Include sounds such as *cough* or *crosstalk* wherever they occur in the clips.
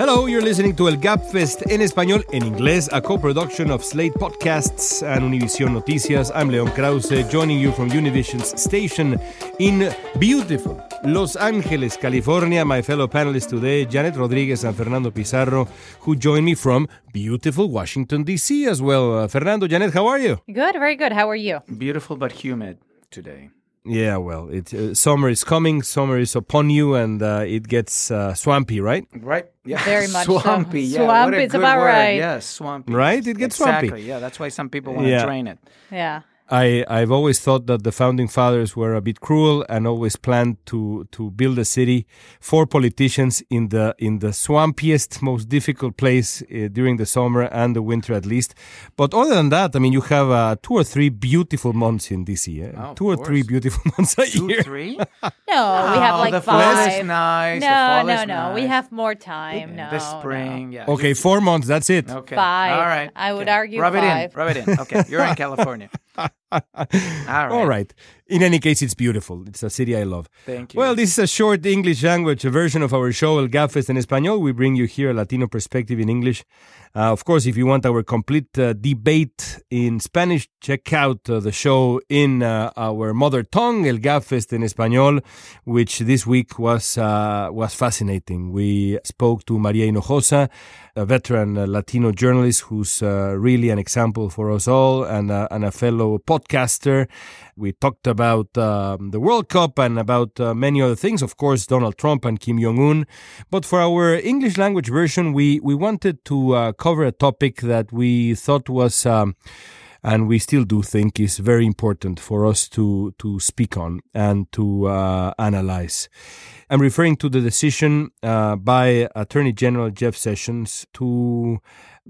Hello, you're listening to El Gabfest en español, en inglés, a co-production of Slate Podcasts and Univision Noticias. I'm Leon Krauze, joining you from Univision's station in beautiful Los Angeles, California. My fellow panelists today, Janet Rodriguez and Fernando Pizarro, who join me from beautiful Washington, D.C. as well. Uh, Fernando, Janet, how are you? Good, very good. How are you? Beautiful but humid today. Yeah, well, it uh, summer is coming, summer is upon you, and uh, it gets uh, swampy, right? Right. Yeah. Very much so. swampy. Yeah. Swampy, it's about word. right. Yes, swampy. Right? It gets exactly. swampy. Yeah, that's why some people want to Yeah. drain it. Yeah. I, I've always thought that the founding fathers were a bit cruel and always planned to, to build a city for politicians in the in the swampiest, most difficult place uh, during the summer and the winter at least. But other than that, I mean, you have uh, two or three beautiful months in DC. eh? Oh, of two or three beautiful *laughs* months a Two, year. three? *laughs* No, we have Oh, like the fall is nice. the no, fall no, is no. We have more time. Yeah, No. the no. spring. Yeah. Okay, four months. That's it. Okay. Five. All right. I would Okay. argue Rub it in. Rub it in. Okay. You're in *laughs* California. All right. All right. In any case, it's beautiful. It's a city I love. Thank you. Well, this is a short English language version of our show El Gabfest en Español. We bring you here a Latino perspective in English. Uh, of course, if you want our complete uh, debate in Spanish, check out uh, the show in uh, our mother tongue, El Gabfest en Español, which this week was uh, was fascinating. We spoke to Maria Hinojosa, a veteran uh, Latino journalist who's uh, really an example for us all and, uh, and a fellow podcaster. We talked about um, the World Cup and about uh, many other things, of course, Donald Trump and Kim Jong Un. But for our English language version, we, we wanted to uh, cover a topic that we thought was. Um, and we still do think is very important for us to to speak on and to uh, analyze. I'm referring to the decision uh, by Attorney General Jeff Sessions to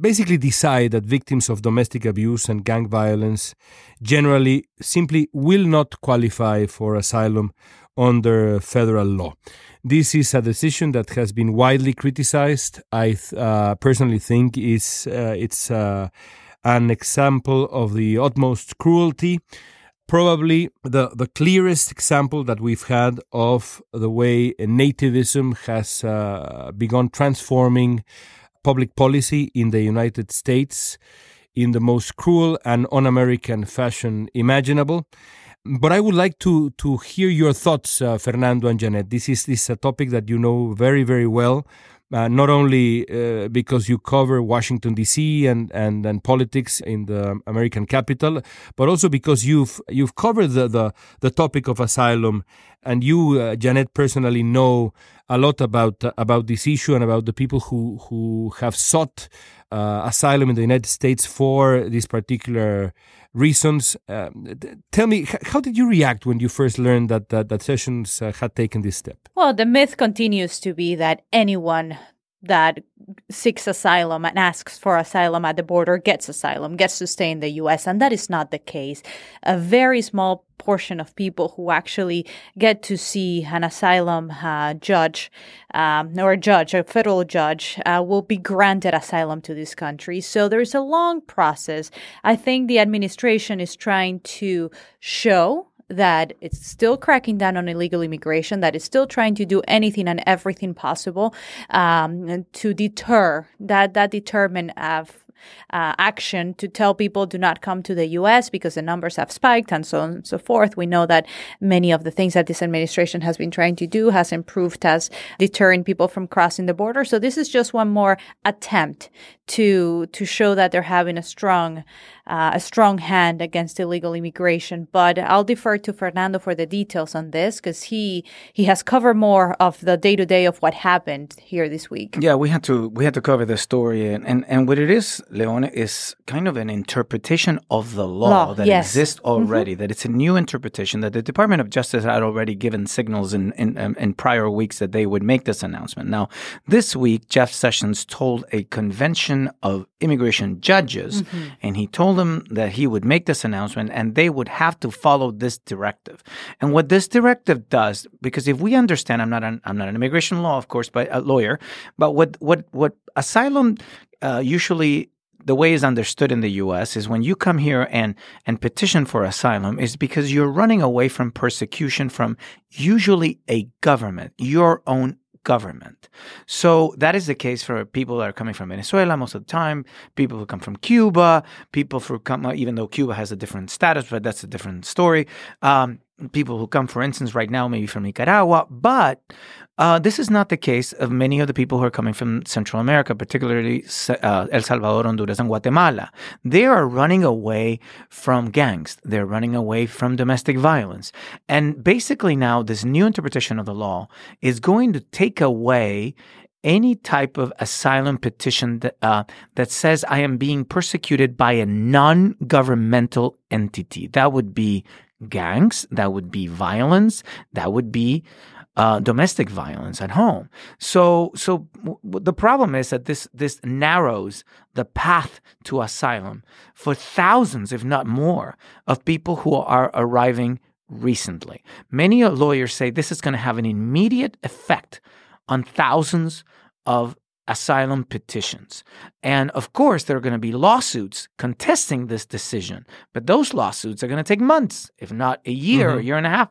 basically decide that victims of domestic abuse and gang violence generally simply will not qualify for asylum under federal law. This is a decision that has been widely criticized. I th- uh, personally think is uh, it's uh, an example of the utmost cruelty. Probably the, the clearest example that we've had of the way nativism has uh, begun transforming public policy in the United States in the most cruel and un American fashion imaginable. But I would like to, to hear your thoughts, uh, Fernando and Janet. This is, this is a topic that you know very, very well uh, not only uh, because you cover Washington D.C. and, and and politics in the American capital, but also because you've you've covered the the, the topic of asylum, and you, uh, Janet, personally know a lot about about this issue and about the people who who have sought uh, asylum in the United States for this particular reasons. Um, tell me, how did you react when you first learned that that, that Sessions uh, had taken this step? Well, the myth continues to be that anyone that seeks asylum and asks for asylum at the border gets asylum, gets to stay in the US. And that is not the case. A very small portion of people who actually get to see an asylum uh, judge um, or a judge, a federal judge, uh, will be granted asylum to this country. So there's a long process. I think the administration is trying to show that it's still cracking down on illegal immigration, that it's still trying to do anything and everything possible um, to deter that that determine of uh, action to tell people do not come to the U.S. because the numbers have spiked and so on and so forth. We know that many of the things that this administration has been trying to do has improved as deterring people from crossing the border. So this is just one more attempt to to show that they're having a strong uh, a strong hand against illegal immigration. But I'll defer to Fernando for the details on this because he he has covered more of the day to day of what happened here this week. Yeah, we had to we had to cover the story, and and, and what it is, Leone, is kind of an interpretation of the law, Law, that yes. exists already. That it's a new interpretation that the Department of Justice had already given signals in in, um, in prior weeks that they would make this announcement. Now, this week, Jeff Sessions told a convention of immigration judges, and he told them that he would make this announcement, and they would have to follow this directive. And what this directive does, because if we understand, I'm not an I'm not an immigration law, of course, but a lawyer, but what what what asylum uh, usually the way is understood in the U.S. is when you come here and and petition for asylum is because you're running away from persecution from usually a government, your own government. So that is the case for people that are coming from Venezuela most of the time, people who come from Cuba, people who come, even though Cuba has a different status, but that's a different story. Um, people who come, for instance, right now, maybe from Nicaragua. But uh, this is not the case of many of the people who are coming from Central America, particularly uh, El Salvador, Honduras, and Guatemala. They are running away from gangs. They're running away from domestic violence. And basically, now, this new interpretation of the law is going to take away any type of asylum petition that, uh, that says I am being persecuted by a non governmental entity. That would be gangs, that would be violence, that would be uh, domestic violence at home. So, so w- the problem is that this this narrows the path to asylum for thousands, if not more, of people who are arriving recently. Many lawyers say this is going to have an immediate effect on thousands of asylum petitions. And of course, there are going to be lawsuits contesting this decision, but those lawsuits are going to take months, if not a year, mm-hmm. a year and a half.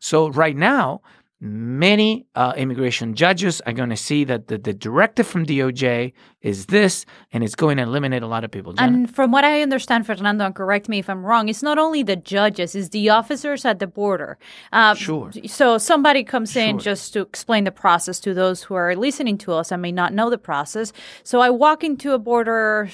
So, right now, many uh, immigration judges are going to see that the, the directive from DOJ is this, and it's going to eliminate a lot of people. Janet? And from what I understand, Fernando, and correct me if I'm wrong, it's not only the judges, it's the officers at the border. Uh, sure. So somebody comes sure. in just to explain the process to those who are listening to us and may not know the process. So I walk into a border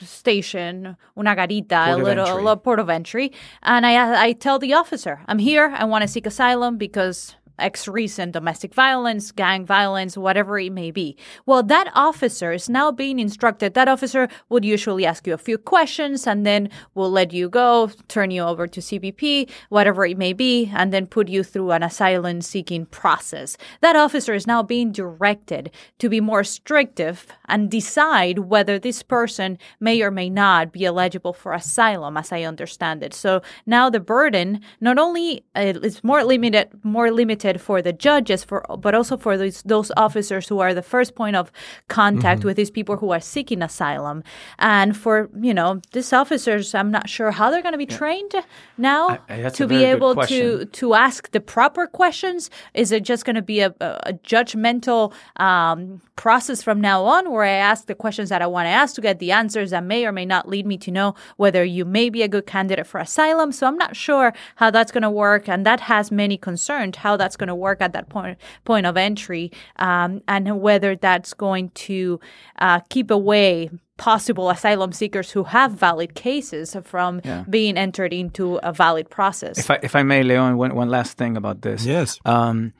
station, una garita, port a little a port of entry, and I I tell the officer, I'm here, I want to seek asylum because X reason, domestic violence, gang violence, whatever it may be. Well, that officer is now being instructed. That officer would usually ask you a few questions and then will let you go, turn you over to CBP, whatever it may be, and then put you through an asylum seeking process. That officer is now being directed to be more restrictive and decide whether this person may or may not be eligible for asylum, as I understand it. So now the burden not only uh, is more limited, more limited for the judges, for but also for those those officers who are the first point of contact mm-hmm. with these people who are seeking asylum, and for you know these officers, I'm not sure how they're going to be yeah. trained now I, I, to be able to to ask the proper questions. Is it just going to be a, a judgmental um, process from now on, where I ask the questions that I want to ask to get the answers that may or may not lead me to know whether you may be a good candidate for asylum? So I'm not sure how that's going to work, and that has many concerns how that's going to work at that point point of entry, um, and whether that's going to uh, keep away possible asylum seekers who have valid cases from yeah. being entered into a valid process. If I, if I may, Leon, one, one last thing about this. Yes. Um,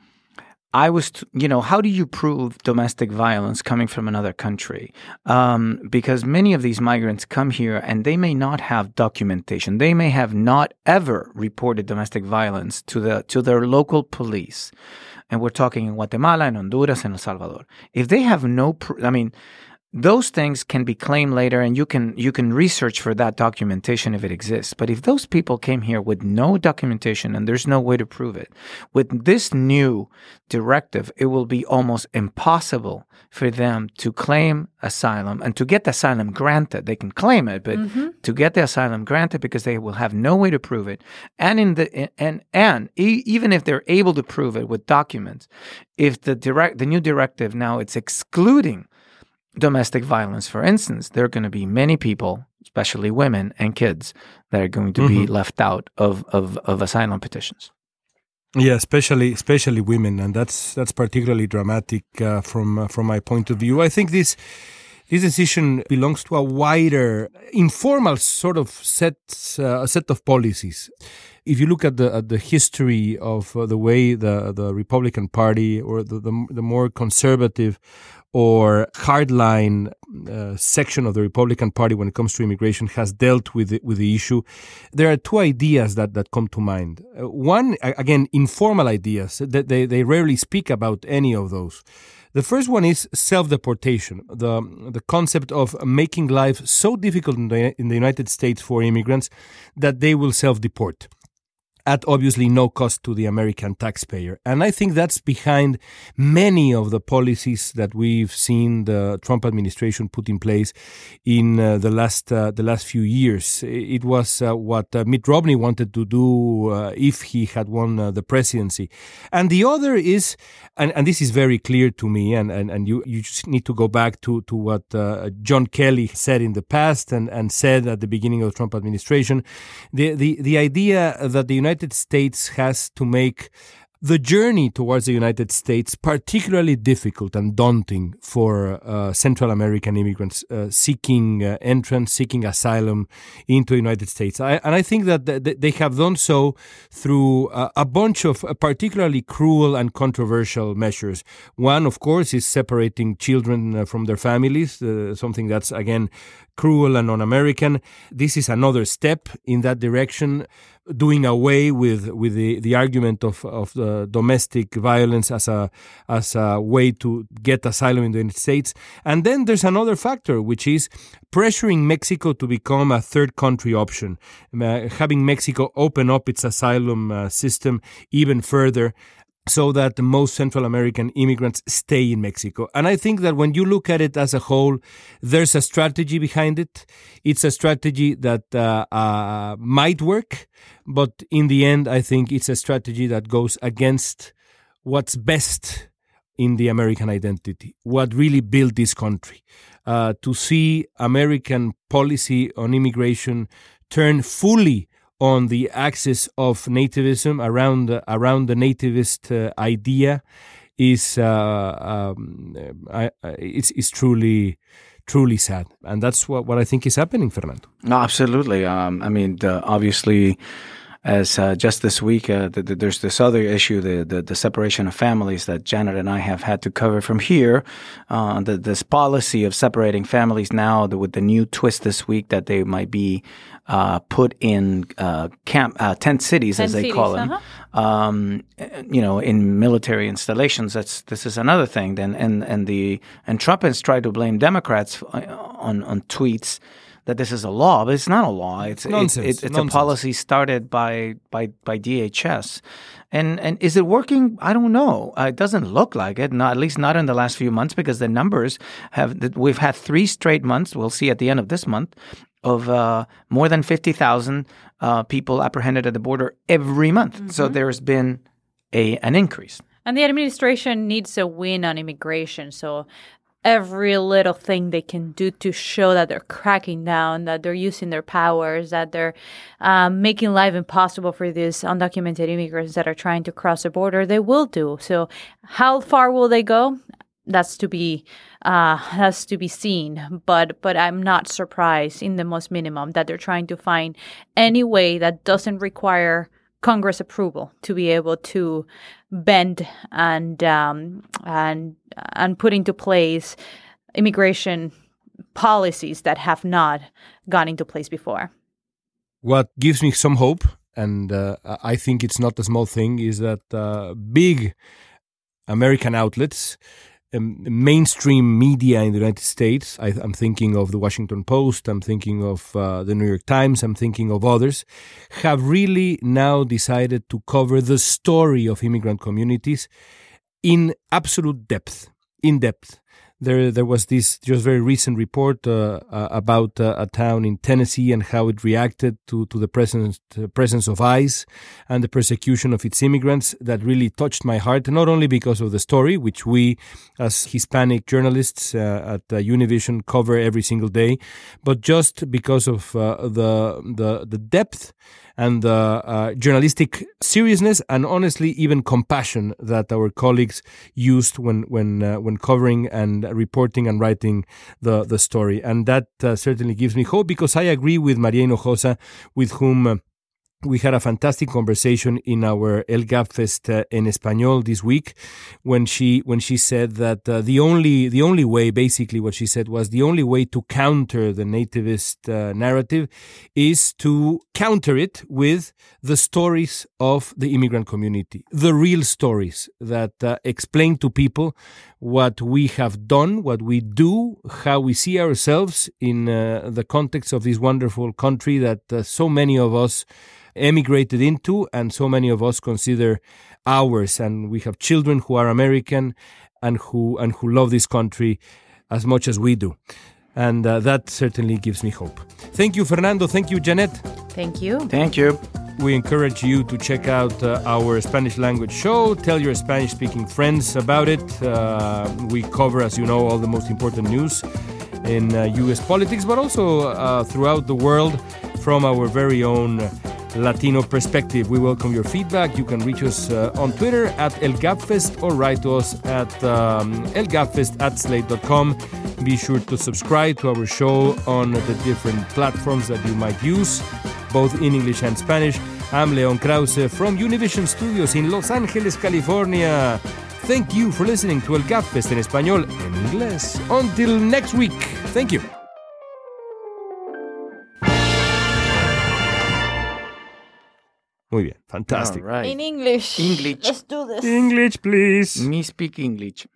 I was, you know, how do you prove domestic violence coming from another country? Um, because many of these migrants come here and they may not have documentation. They may have not ever reported domestic violence to the to their local police, and we're talking in Guatemala and Honduras and El Salvador. If they have no, pr- I mean, those things can be claimed later and you can you can research for that documentation if it exists. But if those people came here with no documentation and there's no way to prove it with this new directive it will be almost impossible for them to claim asylum and to get the asylum granted. They can claim it but mm-hmm. to get the asylum granted because they will have no way to prove it. And in the and and even if they're able to prove it with documents if the direct the new directive now it's excluding domestic violence, for instance, there are going to be many people, especially women and kids, that are going to mm-hmm. be left out of, of, of asylum petitions. Yeah, especially especially women, and that's that's particularly dramatic uh, from uh, from my point of view. I think this this decision belongs to a wider, informal sort of set uh, set of policies. If you look at the at the history of uh, the way the the Republican Party or the, the, the more conservative or hardline uh, section of the Republican Party when it comes to immigration has dealt with it, with the issue. There are two ideas that, that come to mind. Uh, one, again, informal ideas that they, they rarely speak about any of those. The first one is self-deportation, the the concept of making life so difficult in the, in the United States for immigrants that they will self-deport. At obviously no cost to the American taxpayer. And I think that's behind many of the policies that we've seen the Trump administration put in place in uh, the last uh, the last few years. It was uh, what uh, Mitt Romney wanted to do uh, if he had won uh, the presidency. And the other is, and, and this is very clear to me, and, and, and you, you just need to go back to, to what John Kelly said in the past and, and said at the beginning of the Trump administration. The, the, the idea that the United United States has to make the journey towards the United States particularly difficult and daunting for uh, Central American immigrants uh, seeking uh, entrance, seeking asylum into the United States. I, and I think that th- they have done so through uh, a bunch of uh, particularly cruel and controversial measures. One, of course, is separating children uh, from their families, something that's, again, cruel and un-American. This is another step in that direction doing away with with the, the argument of of domestic violence as a as a way to get asylum in the United States. And then there's another factor, which is pressuring Mexico to become a third country option, uh, having Mexico open up its asylum uh, system even further so that the most Central American immigrants stay in Mexico. And I think that when you look at it as a whole, there's a strategy behind it. It's a strategy that uh, uh, might work, but in the end, I think it's a strategy that goes against what's best in the American identity, what really built this country. Uh, to see American policy on immigration turn fully on the axis of nativism around the, around the nativist uh, idea is uh, um, I, it's, it's truly truly sad. And that's what, what I think is happening Fernando. No absolutely. Um, I mean the, obviously as uh, just this week, uh, the, the, there's this other issue, the, the, the separation of families that Janet and I have had to cover from here. Uh, this policy of separating families now, with the new twist this week that they might be uh, put in uh, camp uh, tent cities, tent as they cities, call them. Uh-huh. Um, you know, in military installations. That's this is another thing. Then and and the and Trump has tried to blame Democrats on on tweets that this is a law, but it's not a law. It's Nonsense. It, it, it's Nonsense. a policy started by by by DHS, and and is it working? I don't know. Uh, it doesn't look like it. Not at least not in the last few months because the numbers have. We've had three straight months. We'll see at the end of this month of uh, more than fifty thousand uh, people apprehended at the border every month. Mm-hmm. So there's been a an increase. And the administration needs a win on immigration. So every little thing they can do to show that they're cracking down, that they're using their powers, that they're um, making life impossible for these undocumented immigrants that are trying to cross the border, they will do. So, how far will they go? That's to be uh, to be seen. But but I'm not surprised in the most minimum that they're trying to find any way that doesn't require Congress approval to be able to bend and um, and and put into place immigration policies that have not gone into place before. What gives me some hope, and uh, I think it's not a small thing, is that uh, big American outlets um, mainstream media in the United States, I, am thinking of the Washington Post, I'm thinking of uh, the New York Times, I'm thinking of others, have really now decided to cover the story of immigrant communities in absolute depth, in depth there there was this just very recent report uh, uh, about uh, a town in Tennessee and how it reacted to to the presence presence of ICE and the persecution of its immigrants that really touched my heart. Not only because of the story, which we as Hispanic journalists uh, at uh, Univision cover every single day, but just because of uh, the the the depth and the journalistic seriousness and honestly even compassion that our colleagues used when when when covering and reporting and writing the the story. And that uh, certainly gives me hope because I agree with Maria Hinojosa with whom uh, we had a fantastic conversation in our El Gab Fest uh, in Espanol this week when she when she said that uh, the only the only way basically what she said was the only way to counter the nativist uh, narrative is to counter it with the stories of the immigrant community the real stories that uh, explain to people what we have done, what we do, how we see ourselves in uh, the context of this wonderful country that uh, so many of us emigrated into and so many of us consider ours. And we have children who are American and who and who love this country as much as we do. And uh, that certainly gives me hope. Thank you, Fernando. Thank you, Janet. Thank you. Thank you. We encourage you to check out uh, our Spanish language show. Tell your Spanish speaking friends about it. Uh, we cover, as you know, all the most important news in uh, US politics, but also uh, throughout the world from our very own Latino perspective. We welcome your feedback. You can reach us uh, on Twitter at ElGabFest or write to us at um, elgabfest at slate.com. Be sure to subscribe to our show on the different platforms that you might use, both in English and Spanish. I'm Leon Krauze from Univision Studios in Los Angeles, California. Thank you for listening to El Gabfest en español en inglés. Until next week. Thank you. Muy bien, fantastic. All right. In English. English. Let's do this. English, please. Me speak English.